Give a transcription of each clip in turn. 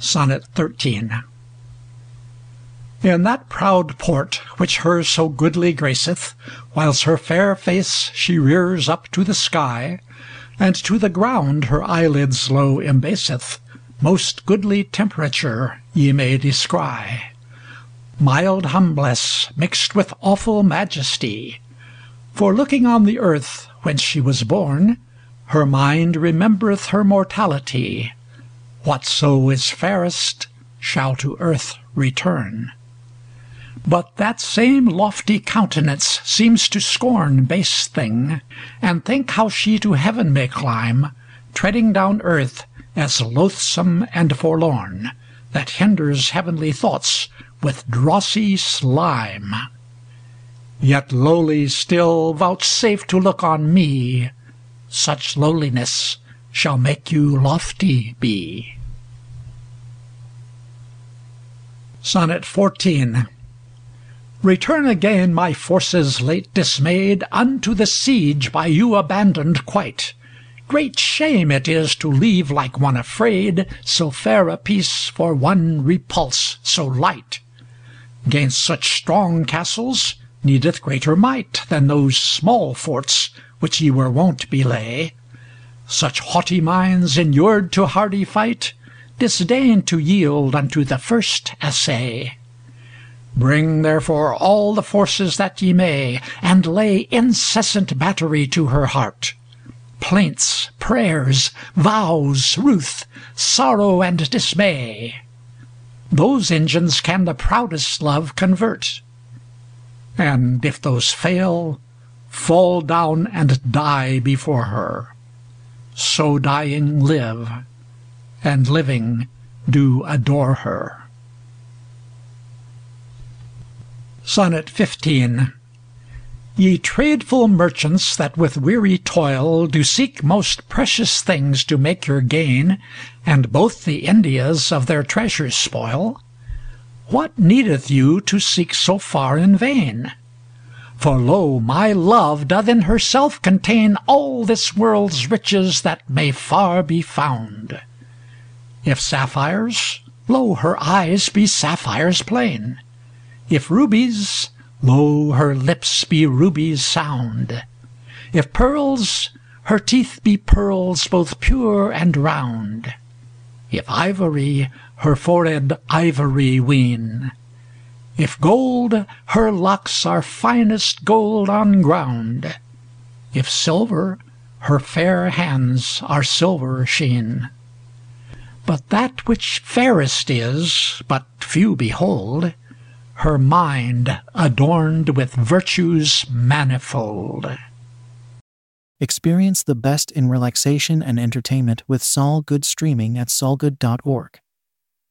Sonnet 13 In that proud port which her so goodly graceth, Whiles her fair face she rears up to the sky, And to the ground her eyelids low embaseth, Most goodly temperature ye may descry. Mild humbless mixed with awful majesty. For looking on the earth whence she was born, Her mind remembereth her mortality. Whatso is fairest shall to earth return. But that same lofty countenance seems to scorn Base thing, and think how she to heaven may climb, Treading down earth as loathsome and forlorn, That hinders heavenly thoughts with drossy slime. Yet lowly still vouchsafe to look on me, Such lowliness shall make you lofty be. Sonnet 14 Return again, my forces late dismayed, Unto the siege by you abandoned quite. Great shame it is to leave like one afraid So fair a peace for one repulse so light. Gainst such strong castles needeth greater might Than those small forts which ye were wont belay. Such haughty minds inured to hardy fight Disdain to yield unto the first assay. Bring therefore all the forces that ye may, And lay incessant battery to her heart. Plaints, prayers, vows, ruth, sorrow, and dismay. Those engines can the proudest love convert. And if those fail, fall down and die before her. So dying live, and living do adore her. Sonnet 15 Ye tradeful merchants that with weary toil Do seek most precious things to make your gain, And both the Indias of their treasures spoil, What needeth you to seek so far in vain? For lo, my love doth in herself contain All this world's riches that may far be found. If sapphires, lo, her eyes be sapphires plain. If rubies, lo, her lips be rubies sound. If pearls, her teeth be pearls both pure and round. If ivory, her forehead ivory ween. If gold, her locks are finest gold on ground. If silver, her fair hands are silver sheen. But that which fairest is, but few behold, her mind adorned with virtues manifold. Experience the best in relaxation and entertainment with Sol Good streaming at solgood.org.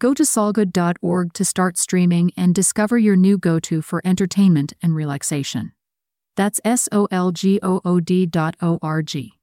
Go to solgood.org to start streaming and discover your new go to for entertainment and relaxation. That's S O L G O O D dot O R G.